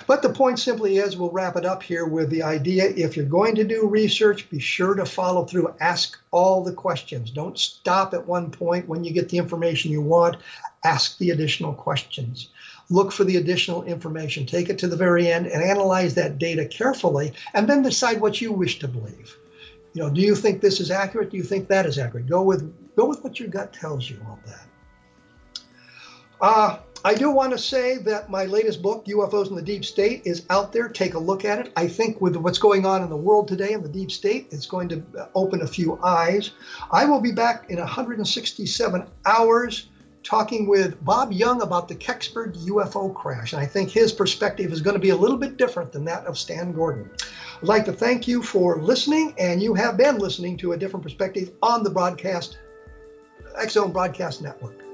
But the point simply is we'll wrap it up here with the idea if you're going to do research, be sure to follow through. Ask all the questions. Don't stop at one point when you get the information you want. Ask the additional questions. Look for the additional information. Take it to the very end and analyze that data carefully, and then decide what you wish to believe. You know, do you think this is accurate? Do you think that is accurate? Go with go with what your gut tells you on that. Uh, I do want to say that my latest book, UFOs in the Deep State, is out there. Take a look at it. I think with what's going on in the world today in the deep state, it's going to open a few eyes. I will be back in 167 hours talking with Bob Young about the Kecksburg UFO crash. And I think his perspective is going to be a little bit different than that of Stan Gordon. I'd like to thank you for listening, and you have been listening to a different perspective on the broadcast, Zone Broadcast Network.